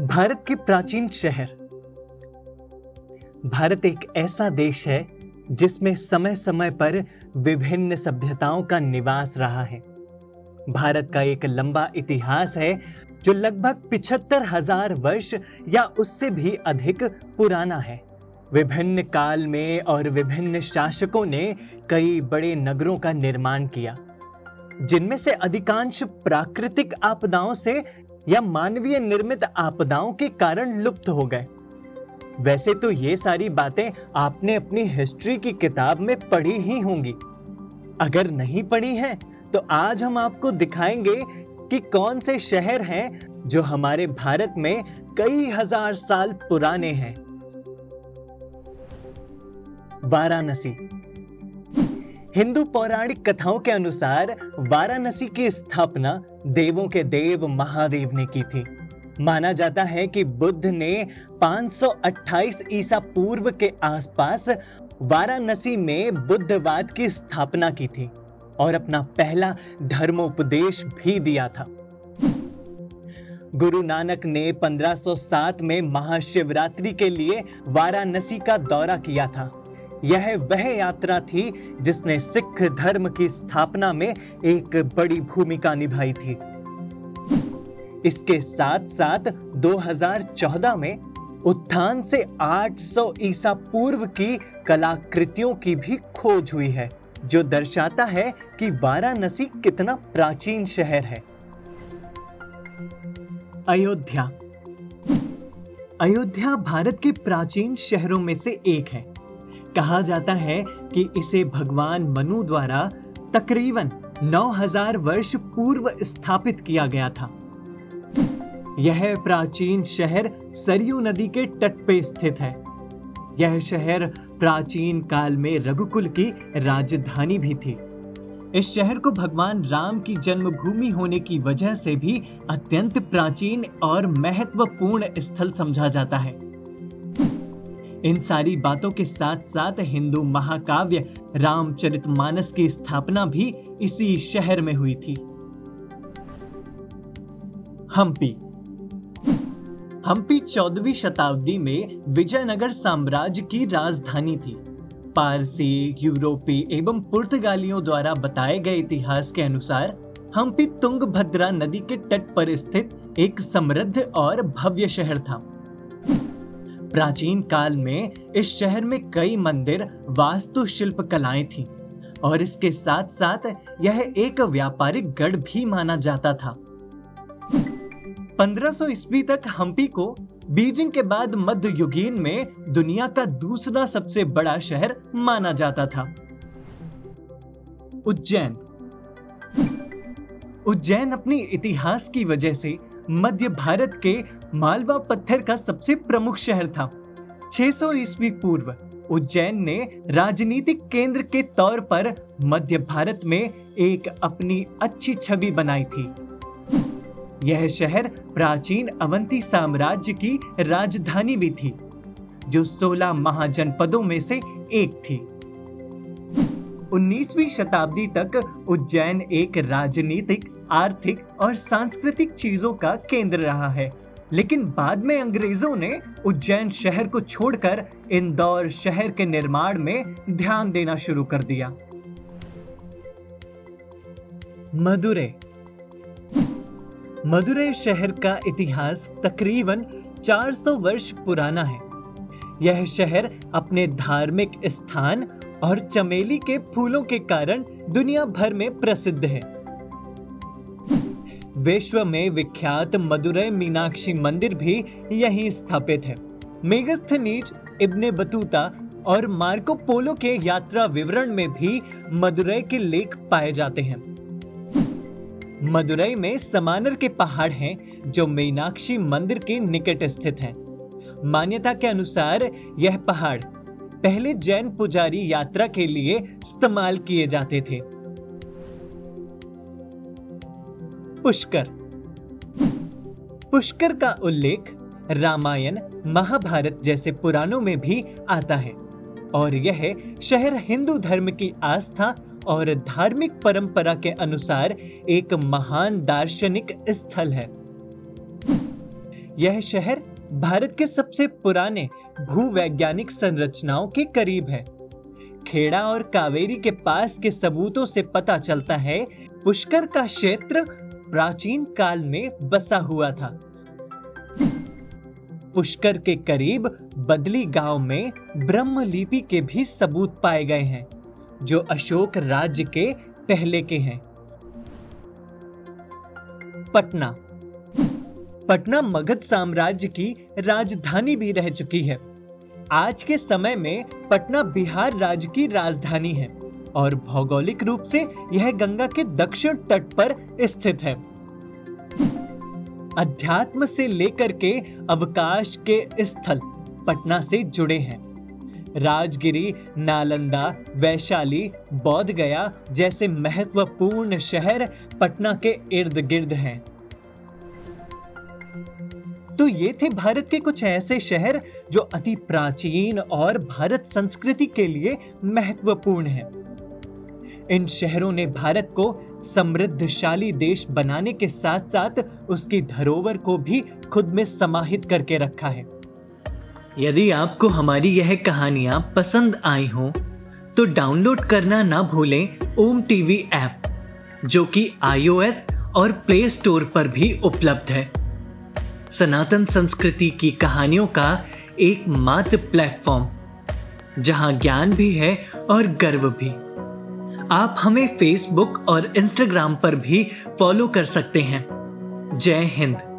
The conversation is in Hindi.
भारत के प्राचीन शहर। भारत एक ऐसा देश है जिसमें समय समय पर विभिन्न सभ्यताओं का निवास रहा है। भारत का एक लंबा इतिहास है जो लगभग पिछहत्तर हज़ार वर्ष या उससे भी अधिक पुराना है। विभिन्न काल में और विभिन्न शासकों ने कई बड़े नगरों का निर्माण किया, जिनमें से अधिकांश प्राकृतिक आपदाओं से या मानवीय निर्मित आपदाओं के कारण लुप्त हो गए। वैसे तो ये सारी बातें आपने अपनी हिस्ट्री की किताब में पढ़ी ही होंगी। अगर नहीं पढ़ी है तो आज हम आपको दिखाएँगे कि कौन से शहर हैं जो हमारे भारत में कई हज़ार साल पुराने हैं। वाराणसी। हिंदू पौराणिक कथाओं के अनुसार वाराणसी की स्थापना देवों के देव महादेव ने की थी। माना जाता है कि बुद्ध ने 528 ईसा पूर्व के आसपास वाराणसी में बुद्धवाद की स्थापना की थी और अपना पहला धर्मोपदेश भी दिया था। गुरु नानक ने 1507 में महाशिवरात्रि के लिए वाराणसी का दौरा किया था। यह वह यात्रा थी जिसने सिख धर्म की स्थापना में एक बड़ी भूमिका निभाई थी। इसके साथ साथ 2014 में उत्थान से 800 ईसा पूर्व की कलाकृतियों की भी खोज हुई है, जो दर्शाता है कि वाराणसी कितना प्राचीन शहर है। अयोध्या। अयोध्या भारत के प्राचीन शहरों में से एक है। कहा जाता है कि इसे भगवान मनु द्वारा तकरीबन 9000 वर्ष पूर्व स्थापित किया गया था। यह प्राचीन शहर सरयू नदी के तट पे स्थित है। यह शहर प्राचीन काल में रघुकुल की राजधानी भी थी। इस शहर को भगवान राम की जन्मभूमि होने की वजह से भी अत्यंत प्राचीन और महत्वपूर्ण स्थल समझा जाता है। इन सारी बातों के साथ साथ हिंदू महाकाव्य रामचरितमानस की स्थापना भी इसी शहर में हुई थी। हम्पी। हम्पी चौदहवीं शताब्दी में विजयनगर साम्राज्य की राजधानी थी। पारसी, यूरोपी एवं पुर्तगालियों द्वारा बताए गए इतिहास के अनुसार हम्पी तुंगभद्रा नदी के तट पर स्थित एक समृद्ध और भव्य शहर था। प्राचीन काल में इस शहर में कई मंदिर वास्तुशिल्प कलाएँ थीं, और इसके साथ साथ यह एक व्यापारिक गढ़ भी माना जाता था। 1500 ईस्वी तक हम्पी को बीजिंग के बाद मध्य युगीन में दुनिया का दूसरा सबसे बड़ा शहर माना जाता था। उज्जैन। उज्जैन अपनी इतिहास की वजह से मध्य भारत के मालवा पत्थर का सबसे प्रमुख शहर था। 600 सौ ईस्वी पूर्व, उज्जैन ने राजनीतिक केंद्र के तौर पर मध्य भारत में एक अपनी अच्छी छवि बनाई थी। यह शहर प्राचीन अवंती साम्राज्य की राजधानी भी थी, जो 16 महाजनपदों में से एक थी। 19वीं शताब्दी तक उज्जैन एक राजनीतिक, आर्थिक और सांस्कृतिक चीज़ों का केंद्र रहा है। लेकिन बाद में अंग्रेज़ों ने उज्जैन शहर को छोड़कर इंदौर शहर के निर्माण में ध्यान देना शुरू कर दिया। मदुरै। मदुरै शहर का इतिहास तकरीबन 400 वर्ष पुराना है। यह शहर अपने धार्मिक स्थान और चमेली के फूलों के कारण दुनिया भर में प्रसिद्ध है। विश्व में विख्यात मदुरै मीनाक्षी मंदिर भी यहीं स्थापित है। मेगस्थनीज इब्ने बतूता और मार्को पोलो के यात्रा विवरण में भी मदुरै के लेख पाए जाते हैं। मदुरै में समानर के पहाड़ हैं, जो मीनाक्षी मंदिर के निकट स्थित हैं। मान्यता के अनुसार यह पहाड़ पहले जैन पुजारी यात्रा के लिए इस्तेमाल किए जाते थे। पुष्कर। पुष्कर का उल्लेख रामायण, महाभारत जैसे पुराणों में भी आता है और यह शहर हिंदू धर्म की आस्था और धार्मिक परंपरा के अनुसार एक महान दार्शनिक स्थल है। यह शहर भारत के सबसे पुराने भूवैज्ञानिक संरचनाओं के करीब है। खेड़ा और कावेरी के पास के सबूतों से पता चलता है, पुष्कर का क्षेत्र प्राचीन काल में बसा हुआ था। पुष्कर के करीब बदली गाँव में ब्रह्म लिपि के भी सबूत पाए गए हैं, जो अशोक राज्य के पहले के हैं। पटना। पटना मगध साम्राज्य की राजधानी भी रह चुकी है। आज के समय में पटना बिहार राज्य की राजधानी है। और भौगोलिक रूप से यह गंगा के दक्षिण तट पर स्थित है। अध्यात्म से लेकर के अवकाश के स्थल पटना से जुड़े हैं। राजगिरी, नालंदा, वैशाली बोध गया जैसे महत्वपूर्ण शहर पटना के इर्द गिर्द हैं। तो ये थे भारत के कुछ ऐसे शहर जो अति प्राचीन और भारत संस्कृति के लिए महत्वपूर्ण हैं। इन शहरों ने भारत को समृद्धशाली देश बनाने के साथ साथ उसकी धरोहर को भी खुद में समाहित करके रखा है। यदि आपको हमारी यह कहानियाँ पसंद आई हो तो डाउनलोड करना ना भूलें ओम टीवी ऐप, जो कि आईओएस और प्ले स्टोर पर भी उपलब्ध है। सनातन संस्कृति की कहानियों का एक मात्र प्लेटफॉर्म, जहाँ ज्ञान भी है और गर्व भी। आप हमें फेसबुक और इंस्टाग्राम पर भी फॉलो कर सकते हैं। जय हिंद।